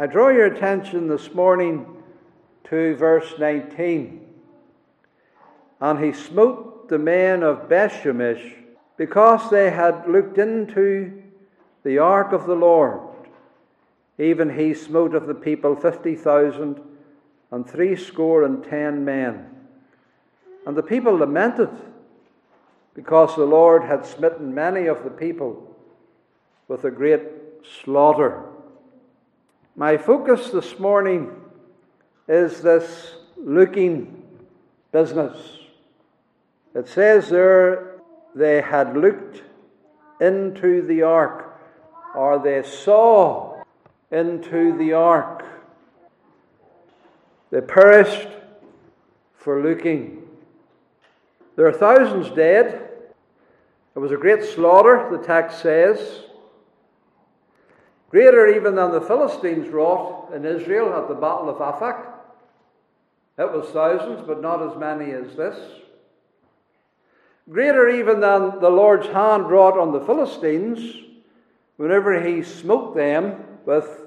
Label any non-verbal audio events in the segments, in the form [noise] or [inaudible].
I draw your attention this morning to verse 19. And he smote the men of Bethshemesh because they had looked into the ark of the Lord. Even he smote of the people fifty thousand and threescore and ten men. And the people lamented because the Lord had smitten many of the people with a great slaughter. My focus this morning is this looking business. It says there they had looked into the ark, or they saw into the ark. They perished for looking. There are thousands dead. It was a great slaughter, the text says. Greater even than the Philistines wrought in Israel at the Battle of Aphek. It was thousands, but not as many as this. Greater even than the Lord's hand wrought on the Philistines whenever he smote them with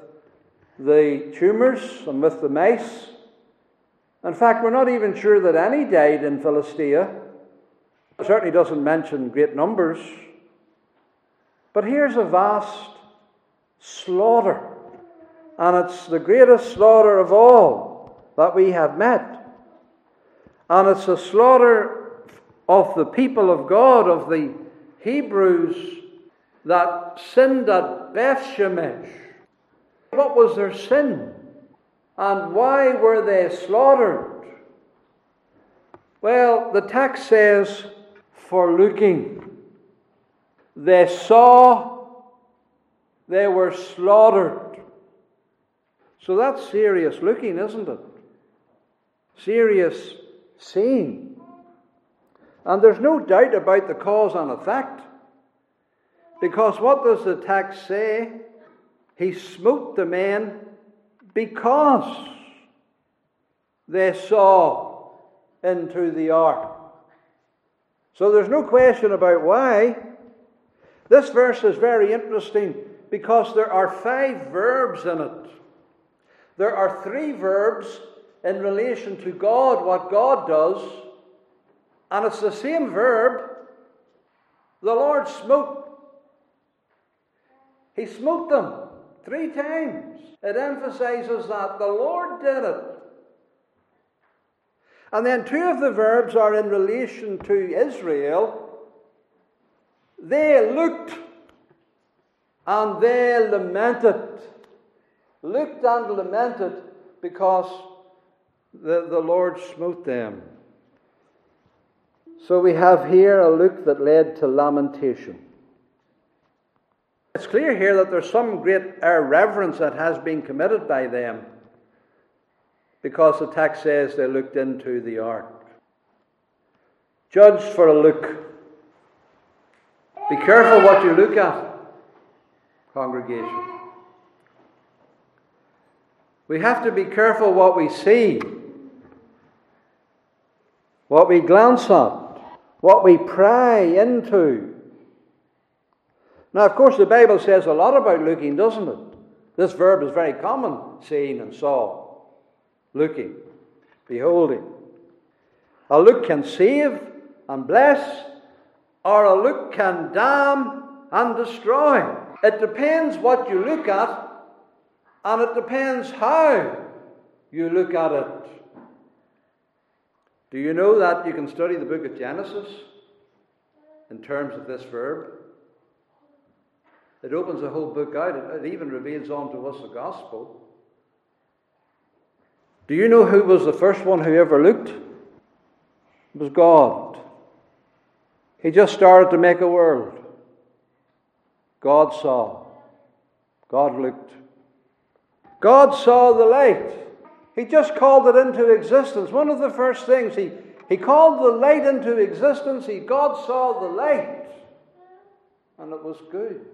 the tumors and with the mace. In fact, we're not even sure that any died in Philistia. It certainly doesn't mention great numbers. But here's a vast slaughter. And it's the greatest slaughter of all that we have met. And it's a slaughter of the people of God, of the Hebrews that sinned at Bethshemesh. What was their sin? And why were they slaughtered? Well, the text says, for looking. They saw, they were slaughtered. So that's serious looking, isn't it? Serious seeing. And there's no doubt about the cause and effect. Because what does the text say? He smote the men because they saw into the ark. So there's no question about why. This verse is very interesting because there are five verbs in it. There are three verbs in relation to God, what God does, and it's the same verb. The Lord smote. He smote them three times. It emphasizes that the Lord did it. And then two of the verbs are in relation to Israel. They looked and they lamented. Looked and lamented because the, the Lord smote them. So we have here a look that led to lamentation. It's clear here that there's some great irreverence that has been committed by them because the text says they looked into the ark. Judge for a look. Be careful what you look at, congregation. We have to be careful what we see, what we glance at, what we pry into. Now, of course, the Bible says a lot about looking, doesn't it? This verb is very common, seeing and saw looking, beholding. A look can save and bless, or a look can damn and. It depends what you look at, and it depends how you look at it. Do you know that you can study the book of Genesis in terms of this verb? It opens the whole book out. It, even reveals unto us the gospel. Do you know who was the first one who ever looked? It was God. He just started to make a world. God saw. God looked. God saw the light. He just called it into existence. One of the first things he, he called the light into existence. He, God saw the light. And it was good.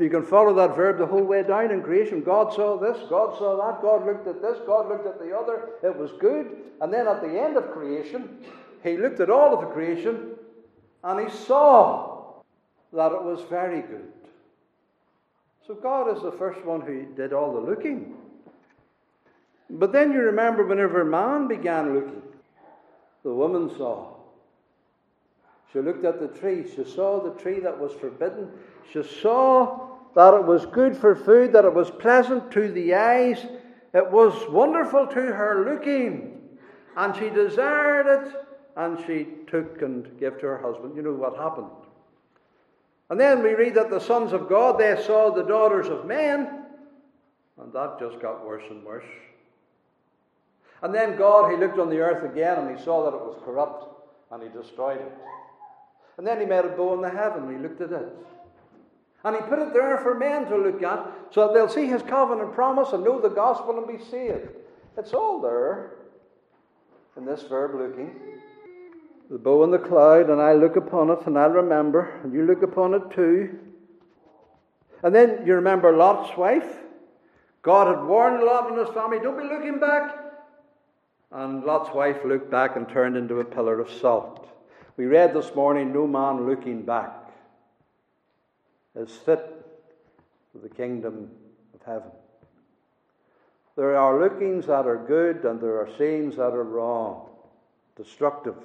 You can follow that verb the whole way down in creation. God saw this, God saw that, God looked at this, God looked at the other. It was good. And then at the end of creation, he looked at all of the creation and he saw that it was very good. So God is the first one who did all the looking. But then you remember whenever man began looking, the woman saw. She looked at the tree. She saw the tree that was forbidden. She saw that it was good for food, that it was pleasant to the eyes. It was wonderful to her looking. And she desired it, and she took and gave to her husband. You know what happened. And then we read that the sons of God, they saw the daughters of men, and that just got worse and worse. And then God, He looked on the earth again, and He saw that it was corrupt, and He destroyed it. And then He made a bow in the heaven, and He looked at it. And he put it there for men to look at so that they'll see his covenant promise and know the gospel and be saved. It's all there in this verb looking. The bow in the cloud, and I look upon it and I'll remember, and you look upon it too. And then you remember Lot's wife. God had warned Lot and his family, don't be looking back. And Lot's wife looked back and turned into a pillar of salt. We read this morning, no man looking back is fit for the kingdom of heaven. There are lookings that are good and there are sayings that are wrong, destructive.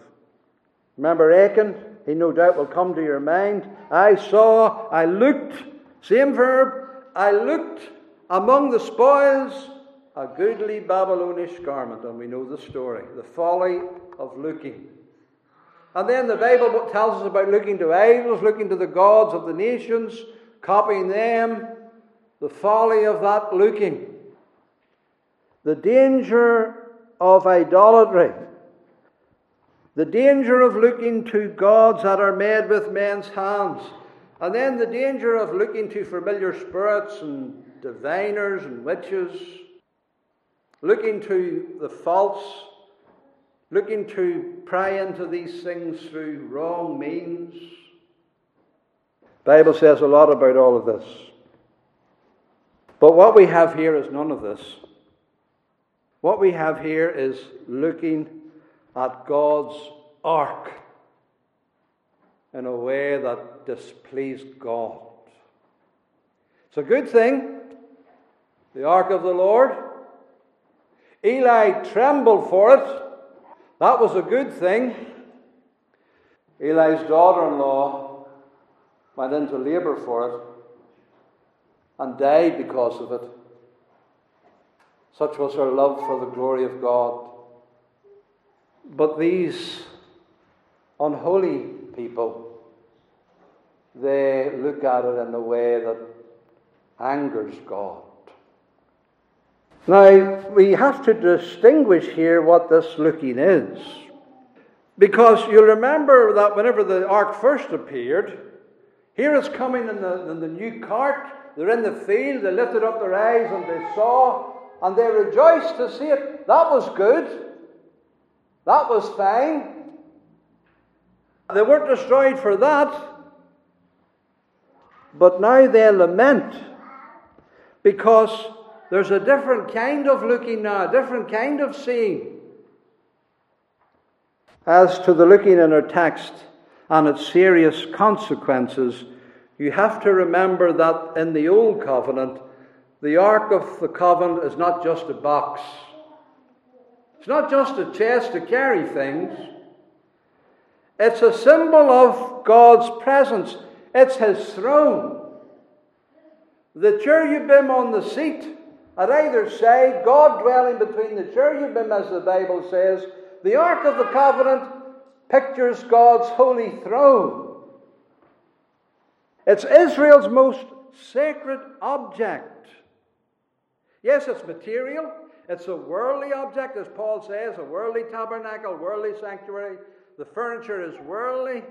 Remember Achan? He no doubt will come to your mind. I saw, I looked, same verb, I looked among the spoils a goodly Babylonish garment. And we know the story the folly of looking. And then the Bible tells us about looking to idols, looking to the gods of the nations, copying them, the folly of that looking. The danger of idolatry. The danger of looking to gods that are made with men's hands. And then the danger of looking to familiar spirits and diviners and witches. Looking to the false looking to pry into these things through wrong means. Bible says a lot about all of this. But what we have here is none of this. What we have here is looking at God's ark in a way that displeased God. It's a good thing, the ark of the Lord. Eli trembled for it. That was a good thing. Eli's daughter in law went into labour for it and died because of it. Such was her love for the glory of God. But these unholy people, they look at it in a way that angers God. Now, we have to distinguish here what this looking is. Because you'll remember that whenever the ark first appeared, here it's coming in the, in the new cart. They're in the field, they lifted up their eyes and they saw, and they rejoiced to see it. That was good. That was fine. They weren't destroyed for that. But now they lament because there's a different kind of looking now, a different kind of seeing. As to the looking in our text and its serious consequences, you have to remember that in the Old Covenant, the Ark of the Covenant is not just a box. It's not just a chest to carry things. It's a symbol of God's presence. It's His throne. The cherubim on the seat at either side, God dwelling between the cherubim, as the Bible says. The Ark of the Covenant pictures God's holy throne. It's Israel's most sacred object. Yes, it's material. It's a worldly object, as Paul says, a worldly tabernacle, worldly sanctuary. The furniture is worldly.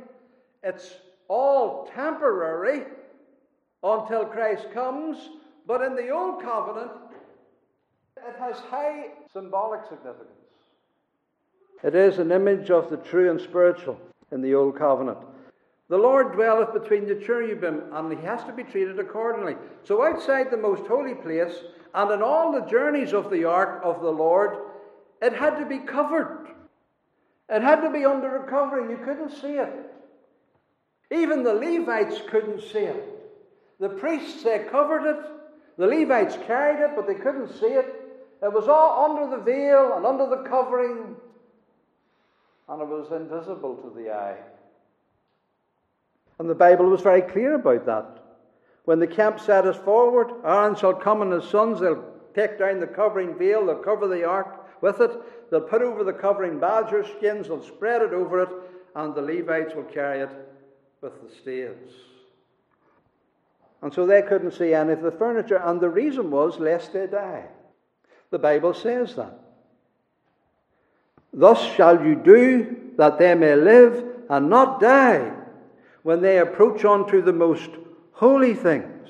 It's all temporary until Christ comes. But in the Old Covenant, it has high symbolic significance. It is an image of the true and spiritual in the Old Covenant. The Lord dwelleth between the cherubim, and he has to be treated accordingly. So, outside the most holy place, and in all the journeys of the ark of the Lord, it had to be covered. It had to be under a covering. You couldn't see it. Even the Levites couldn't see it. The priests, they covered it. The Levites carried it, but they couldn't see it. It was all under the veil and under the covering, and it was invisible to the eye. And the Bible was very clear about that. When the camp set us forward, Aaron shall come and his sons, they'll take down the covering veil, they'll cover the ark with it, they'll put over the covering badger skins, they'll spread it over it, and the Levites will carry it with the staves. And so they couldn't see any of the furniture, and the reason was lest they die. The Bible says that. Thus shall you do that they may live and not die when they approach unto the most holy things.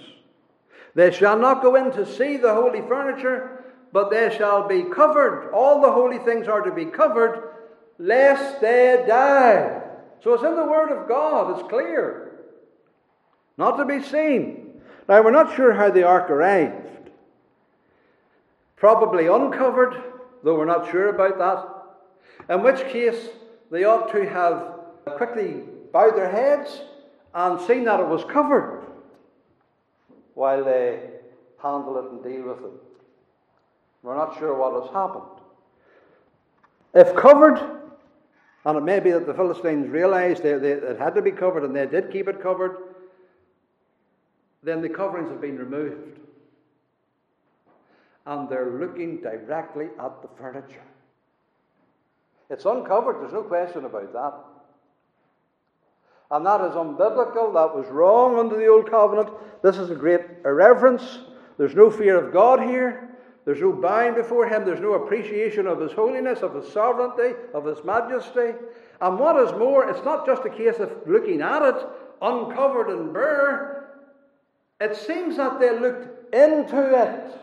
They shall not go in to see the holy furniture, but they shall be covered. All the holy things are to be covered, lest they die. So it's in the Word of God, it's clear. Not to be seen. Now, we're not sure how the ark arrived. Probably uncovered, though we're not sure about that. In which case, they ought to have quickly bowed their heads and seen that it was covered while they handle it and deal with it. We're not sure what has happened. If covered, and it may be that the Philistines realized they, they, it had to be covered and they did keep it covered, then the coverings have been removed and they're looking directly at the furniture. It's uncovered, there's no question about that. And that is unbiblical, that was wrong under the Old Covenant. This is a great irreverence. There's no fear of God here. There's no bowing before Him. There's no appreciation of His holiness, of His sovereignty, of His majesty. And what is more, it's not just a case of looking at it, uncovered and bare. It seems that they looked into it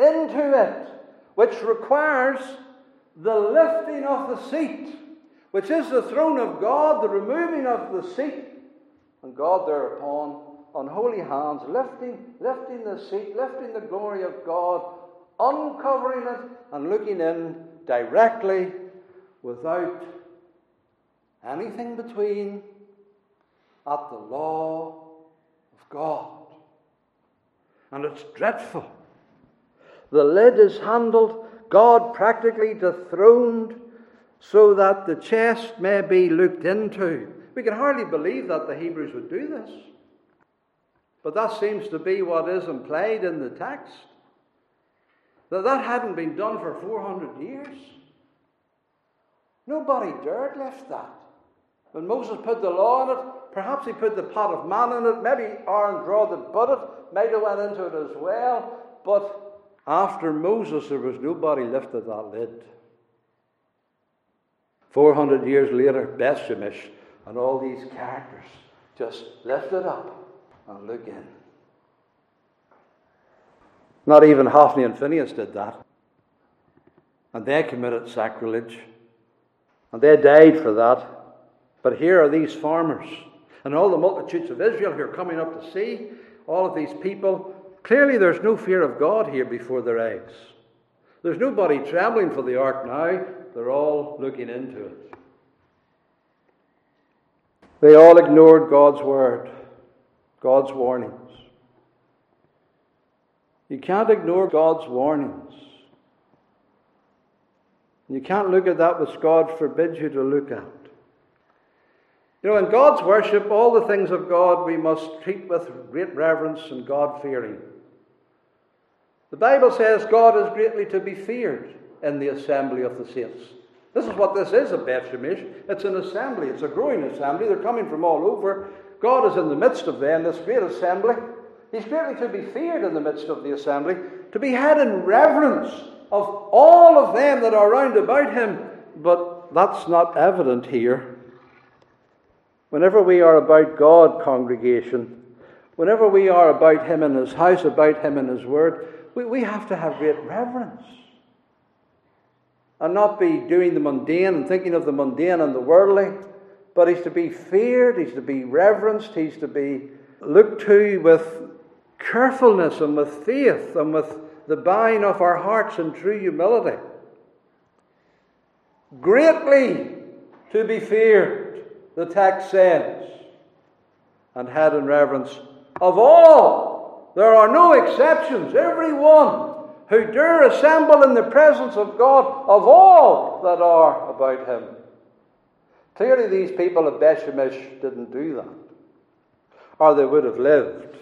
into it, which requires the lifting of the seat, which is the throne of God, the removing of the seat, and God thereupon, on holy hands, lifting, lifting the seat, lifting the glory of God, uncovering it, and looking in directly without anything between at the law of God. And it's dreadful. The lid is handled, God practically dethroned, so that the chest may be looked into. We can hardly believe that the Hebrews would do this. But that seems to be what is implied in the text. That that hadn't been done for 400 years. Nobody dared lift that. When Moses put the law in it, perhaps he put the pot of manna in it, maybe Aaron drawed the might have went into it as well, but after Moses, there was nobody lifted that lid. 400 years later, Beth Shemesh and all these characters just lift it up and look in. Not even Hophni and Phinehas did that. And they committed sacrilege. And they died for that. But here are these farmers and all the multitudes of Israel who are coming up to see all of these people Clearly, there's no fear of God here before their eyes. There's nobody trembling for the ark now. They're all looking into it. They all ignored God's word, God's warnings. You can't ignore God's warnings. You can't look at that which God forbids you to look at. You know, in God's worship, all the things of God we must treat with great reverence and God fearing. The Bible says God is greatly to be feared in the assembly of the saints. This is what this is a Beth Shemesh. It's an assembly, it's a growing assembly. They're coming from all over. God is in the midst of them, this great assembly. He's greatly to be feared in the midst of the assembly, to be had in reverence of all of them that are round about him. But that's not evident here. Whenever we are about God, congregation, whenever we are about Him in His house, about Him in His Word, we, we have to have great reverence. And not be doing the mundane and thinking of the mundane and the worldly, but He's to be feared, He's to be reverenced, He's to be looked to with carefulness and with faith and with the bowing of our hearts in true humility. Greatly to be feared the text says, and had in reverence of all. There are no exceptions. Everyone who dare assemble in the presence of God, of all that are about him. Clearly, these people of Bethshemesh didn't do that, or they would have lived.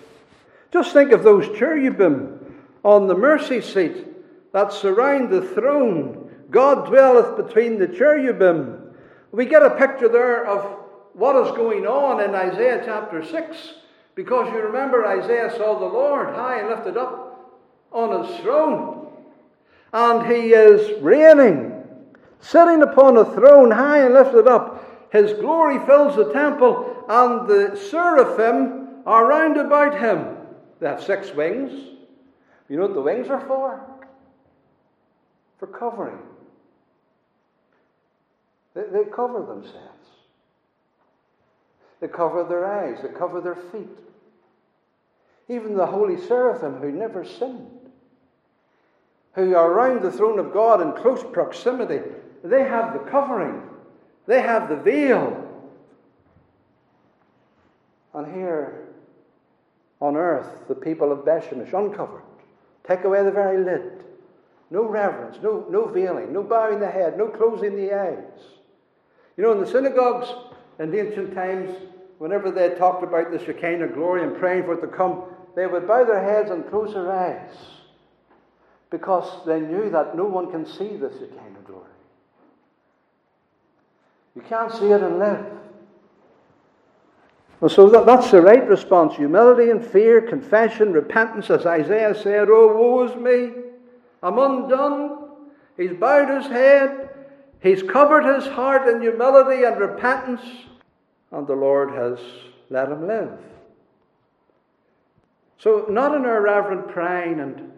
Just think of those cherubim on the mercy seat that surround the throne. God dwelleth between the cherubim. We get a picture there of what is going on in Isaiah chapter 6, because you remember Isaiah saw the Lord high and lifted up on his throne, and he is reigning, sitting upon a throne high and lifted up. His glory fills the temple, and the seraphim are round about him. They have six wings. You know what the wings are for? For covering. They, they cover themselves. They cover their eyes, they cover their feet. Even the holy seraphim who never sinned, who are around the throne of God in close proximity, they have the covering, they have the veil. And here on earth, the people of Bethshemesh uncovered. Take away the very lid. No reverence, no, no veiling, no bowing the head, no closing the eyes. You know, in the synagogues in the ancient times, whenever they talked about the Shekinah glory and praying for it to come, they would bow their heads and close their eyes because they knew that no one can see the Shekinah glory. You can't see it and live. Well, so that, that's the right response humility and fear, confession, repentance, as Isaiah said, Oh, woe is me! I'm undone. He's bowed his head. He's covered his heart in humility and repentance, and the Lord has let him live. So, not in irreverent prying and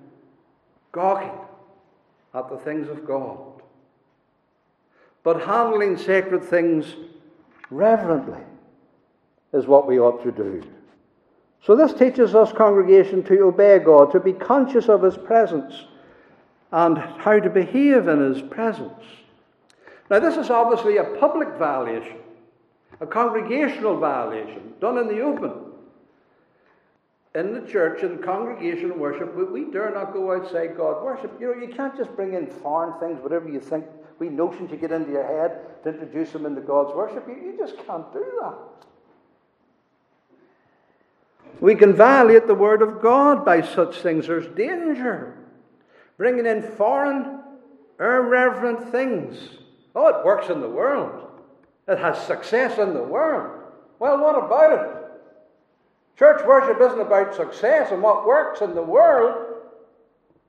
gawking at the things of God, but handling sacred things reverently is what we ought to do. So, this teaches us, congregation, to obey God, to be conscious of His presence, and how to behave in His presence. Now, this is obviously a public violation, a congregational violation, done in the open. In the church, in congregation worship, we, we dare not go outside God worship. You know, you can't just bring in foreign things, whatever you think, we notions you get into your head to introduce them into God's worship. You, you just can't do that. We can violate the Word of God by such things. There's danger. Bringing in foreign, irreverent things. Oh, it works in the world. It has success in the world. Well, what about it? Church worship isn't about success and what works in the world.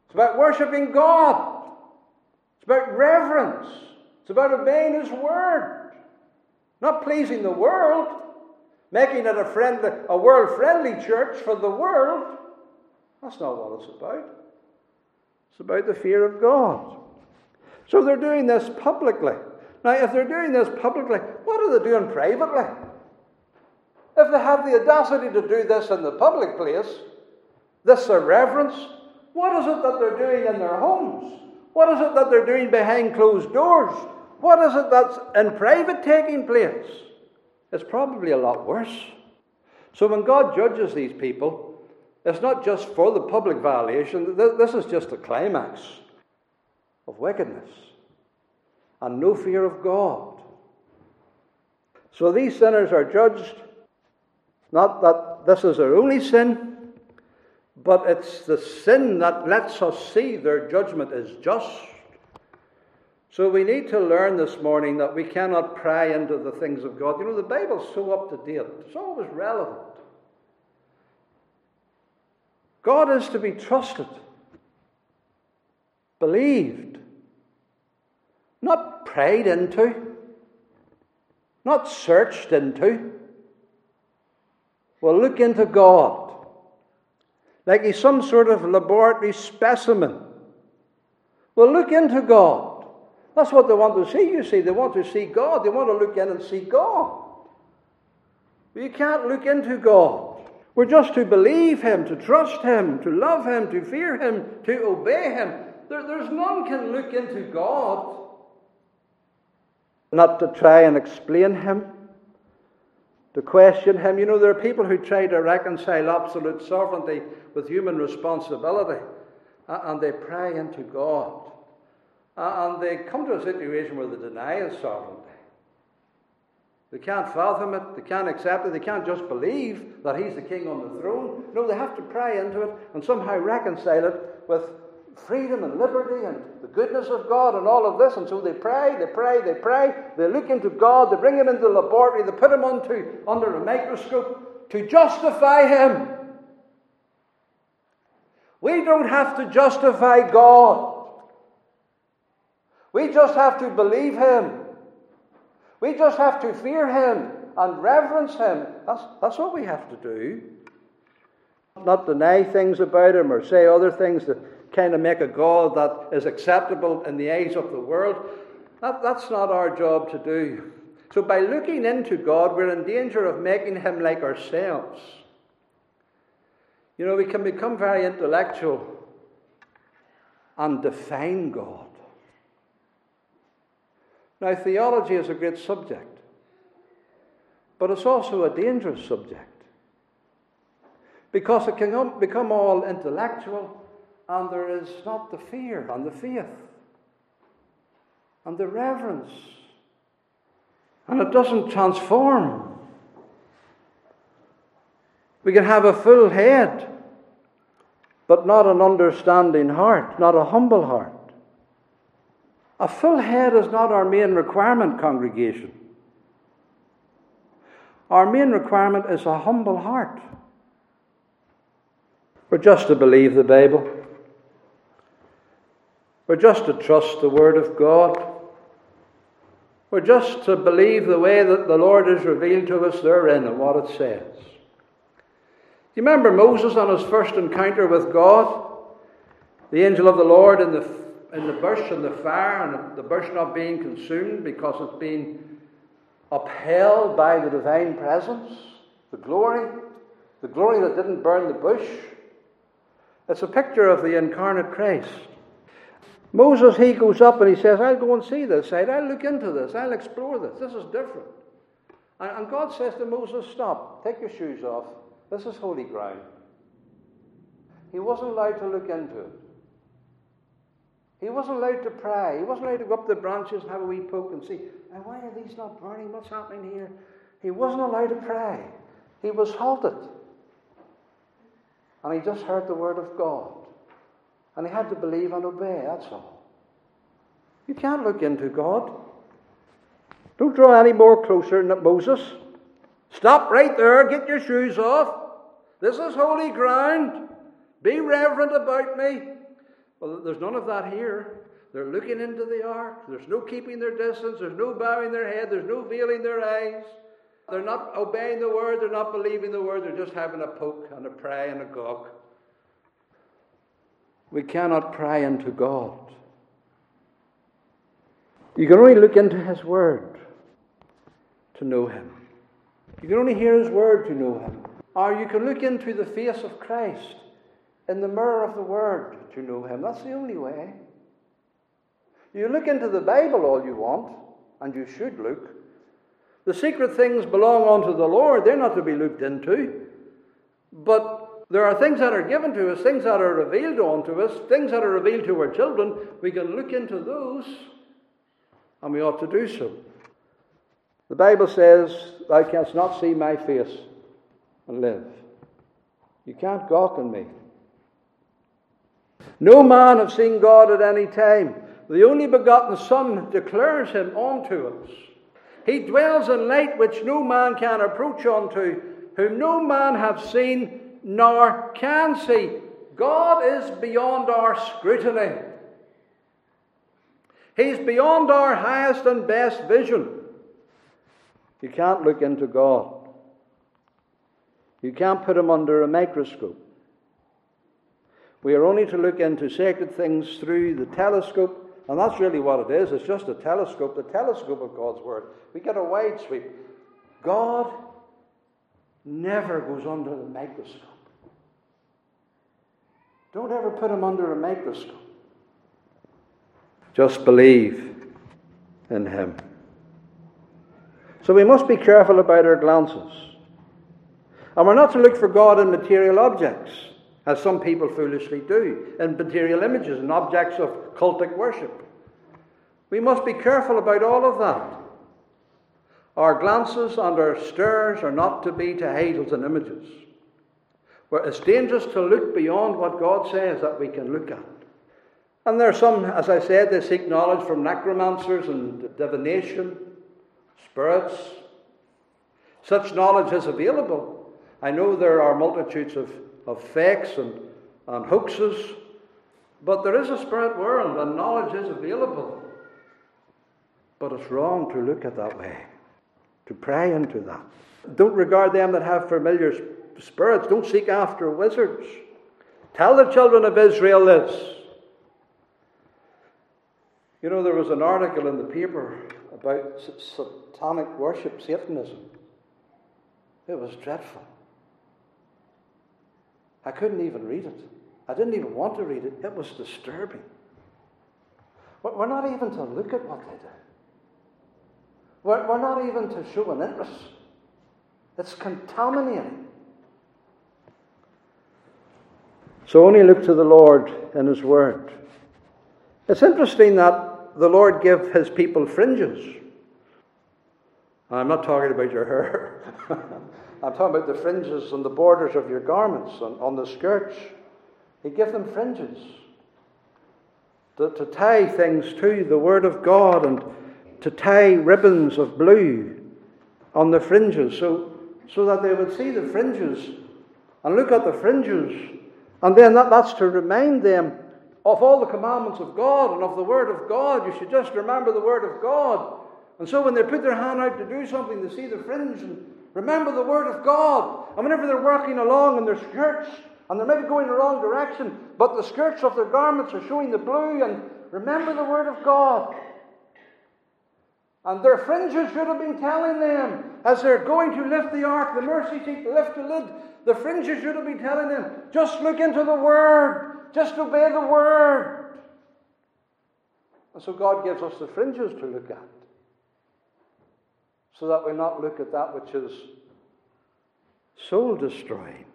It's about worshiping God. It's about reverence. It's about obeying His Word. Not pleasing the world making it a, friendly, a world friendly church for the world. That's not what it's about. It's about the fear of God. So they're doing this publicly. Now, if they're doing this publicly, what are they doing privately? If they have the audacity to do this in the public place, this irreverence, what is it that they're doing in their homes? What is it that they're doing behind closed doors? What is it that's in private taking place? It's probably a lot worse. So when God judges these people, it's not just for the public violation, this is just the climax of wickedness and no fear of God. So these sinners are judged, not that this is their only sin, but it's the sin that lets us see their judgment is just so we need to learn this morning that we cannot pry into the things of God. You know, the Bible's so up to date, it's always relevant. God is to be trusted, believed, not prayed into, not searched into. Well, look into God like he's some sort of laboratory specimen. Well, look into God. That's what they want to see, you see. They want to see God. They want to look in and see God. But you can't look into God. We're just to believe Him, to trust Him, to love Him, to fear Him, to obey Him. There, there's none can look into God not to try and explain Him, to question him. You know, there are people who try to reconcile absolute sovereignty with human responsibility, uh, and they pray into God. Uh, and they come to a situation where they deny his sovereignty. They can't fathom it, they can't accept it, they can't just believe that he's the king on the throne. No, they have to pray into it and somehow reconcile it with freedom and liberty and the goodness of God and all of this. And so they pray, they pray, they pray, they look into God, they bring him into the laboratory, they put him onto, under a microscope to justify him. We don't have to justify God. We just have to believe him. We just have to fear him and reverence him. That's, that's what we have to do. Not deny things about him or say other things that kind of make a God that is acceptable in the eyes of the world. That, that's not our job to do. So, by looking into God, we're in danger of making him like ourselves. You know, we can become very intellectual and define God. Now, theology is a great subject, but it's also a dangerous subject because it can become all intellectual and there is not the fear and the faith and the reverence. And it doesn't transform. We can have a full head, but not an understanding heart, not a humble heart. A full head is not our main requirement, congregation. Our main requirement is a humble heart. We're just to believe the Bible. We're just to trust the Word of God. We're just to believe the way that the Lord has revealed to us therein and what it says. Do you remember Moses on his first encounter with God? The angel of the Lord in the, in the bush and the fire, and the bush not being consumed because it's been upheld by the divine presence, the glory, the glory that didn't burn the bush. It's a picture of the incarnate Christ. Moses, he goes up and he says, I'll go and see this. I'll look into this. I'll explore this. This is different. And, and God says to Moses, Stop. Take your shoes off. This is holy ground. He wasn't allowed to look into it. He wasn't allowed to pray. He wasn't allowed to go up the branches and have a wee poke and see, why are these not burning? What's happening here? He wasn't allowed to pray. He was halted. And he just heard the word of God. And he had to believe and obey, that's all. You can't look into God. Don't draw any more closer than Moses. Stop right there, get your shoes off. This is holy ground. Be reverent about me. Well, there's none of that here. They're looking into the ark. There's no keeping their distance. There's no bowing their head. There's no veiling their eyes. They're not obeying the word. They're not believing the word. They're just having a poke and a pray and a gawk. We cannot pry into God. You can only look into His Word to know Him. You can only hear His Word to know Him. Or you can look into the face of Christ in the mirror of the Word to know Him. That's the only way. You look into the Bible all you want, and you should look. The secret things belong unto the Lord, they're not to be looked into. But there are things that are given to us, things that are revealed unto us, things that are revealed to our children. We can look into those, and we ought to do so. The Bible says, Thou canst not see my face and live. You can't gawk on me. No man have seen God at any time. The only begotten Son declares him unto us. He dwells in light which no man can approach unto, whom no man hath seen nor can see. God is beyond our scrutiny. He's beyond our highest and best vision. You can't look into God. You can't put him under a microscope. We are only to look into sacred things through the telescope, and that's really what it is. It's just a telescope, the telescope of God's Word. We get a wide sweep. God never goes under the microscope. Don't ever put him under a microscope. Just believe in him. So So we must be careful about our glances. And we're not to look for God in material objects, as some people foolishly do, in material images and objects of cultic worship. We must be careful about all of that. Our glances and our stares are not to be to idols and images. Where it's dangerous to look beyond what God says that we can look at. And there are some, as I said, they seek knowledge from necromancers and divination, spirits. Such knowledge is available. I know there are multitudes of, of fakes and, and hoaxes, but there is a spirit world and knowledge is available. But it's wrong to look at that way, to pray into that. Don't regard them that have familiar spirits. Don't seek after wizards. Tell the children of Israel this. You know, there was an article in the paper about satanic worship, Satanism. It was dreadful. I couldn't even read it. I didn't even want to read it. It was disturbing. We're not even to look at what they do. We're, not even to show an interest. It's contaminating. So only look to the Lord and His Word. It's interesting that the Lord give His people fringes. I'm not talking about your hair. [laughs] I'm talking about the fringes and the borders of your garments and on the skirts. He gave them fringes to, to tie things to the Word of God and to tie ribbons of blue on the fringes so, so that they would see the fringes and look at the fringes. And then that, that's to remind them of all the commandments of God and of the Word of God. You should just remember the Word of God. And so when they put their hand out to do something, they see the fringe and remember the Word of God. And whenever they're working along in their skirts, and they're maybe going the wrong direction, but the skirts of their garments are showing the blue, and remember the Word of God. And their fringes should have been telling them, as they're going to lift the ark, the mercy seat, lift the lid, the fringes should have been telling them, just look into the Word, just obey the Word. And so God gives us the fringes to look at, so that we not look at that which is soul destroying.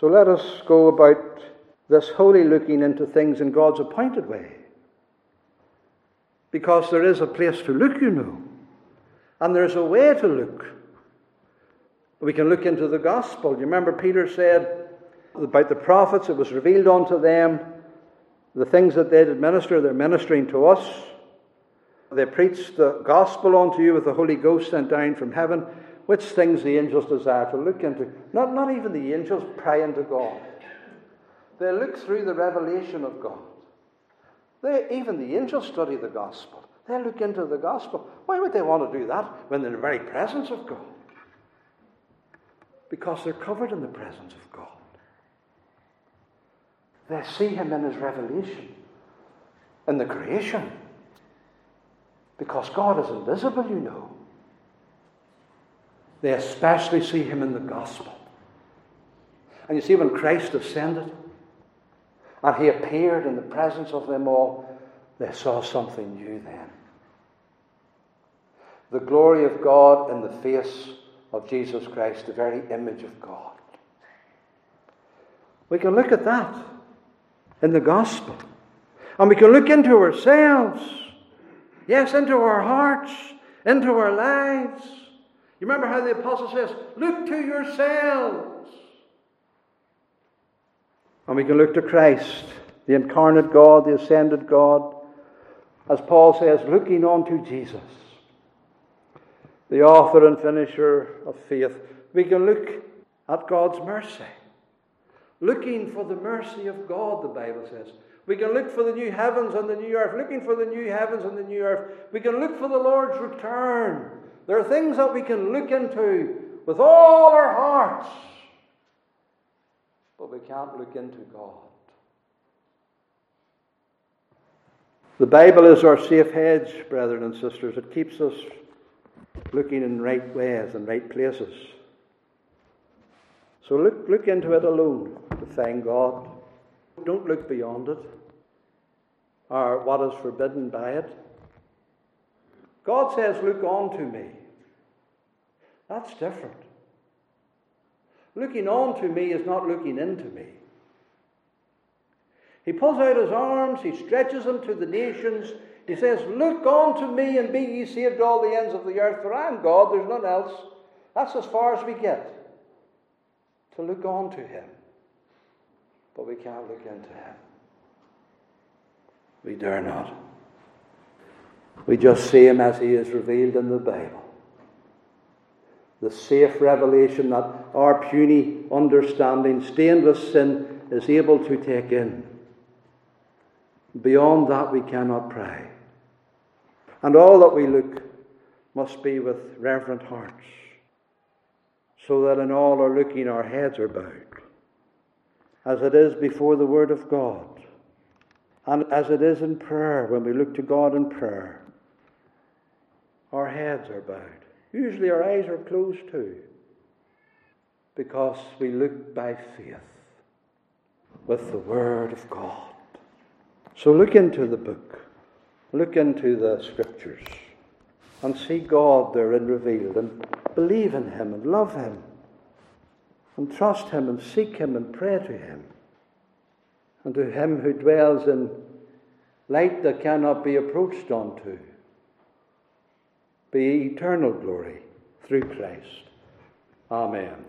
So let us go about this holy looking into things in God's appointed way. Because there is a place to look, you know. And there's a way to look. We can look into the gospel. You remember Peter said about the prophets, it was revealed unto them the things that they'd minister, they're ministering to us. They preach the gospel unto you with the Holy Ghost sent down from heaven, which things the angels desire to look into. Not, not even the angels pray unto God. They look through the revelation of God. They, even the angels study the gospel. They look into the gospel. Why would they want to do that when they're in the very presence of God? Because they're covered in the presence of God. They see Him in His revelation, in the creation. Because God is invisible, you know. They especially see Him in the gospel. And you see, when Christ ascended, and he appeared in the presence of them all, they saw something new then. The glory of God in the face of Jesus Christ, the very image of God. We can look at that in the gospel. And we can look into ourselves. Yes, into our hearts, into our lives. You remember how the apostle says, Look to yourselves. And we can look to Christ, the incarnate God, the ascended God, as Paul says, looking on to Jesus, the author and finisher of faith. We can look at God's mercy. Looking for the mercy of God, the Bible says. We can look for the new heavens and the new earth, looking for the new heavens and the new earth. We can look for the Lord's return. There are things that we can look into with all our hearts but we can't look into God. The Bible is our safe hedge, brethren and sisters. It keeps us looking in right ways and right places. So look, look into it alone to find God. Don't look beyond it or what is forbidden by it. God says, Look on to me. That's different. Looking on to me is not looking into me. He pulls out his arms, he stretches them to the nations. He says, Look on to me and be ye saved all the ends of the earth, for I am God, there's none else. That's as far as we get. To look on to him. But we can't look into him. We dare not. We just see him as he is revealed in the Bible. The safe revelation that our puny understanding, stained with sin, is able to take in. Beyond that, we cannot pray. And all that we look must be with reverent hearts, so that in all our looking our heads are bowed, as it is before the Word of God, and as it is in prayer when we look to God in prayer. Our heads are bowed. Usually our eyes are closed too, because we look by faith with the Word of God. So look into the book, look into the Scriptures, and see God therein revealed, and believe in Him, and love Him, and trust Him, and seek Him, and pray to Him. And to Him who dwells in light that cannot be approached unto be eternal glory through Christ. Amen.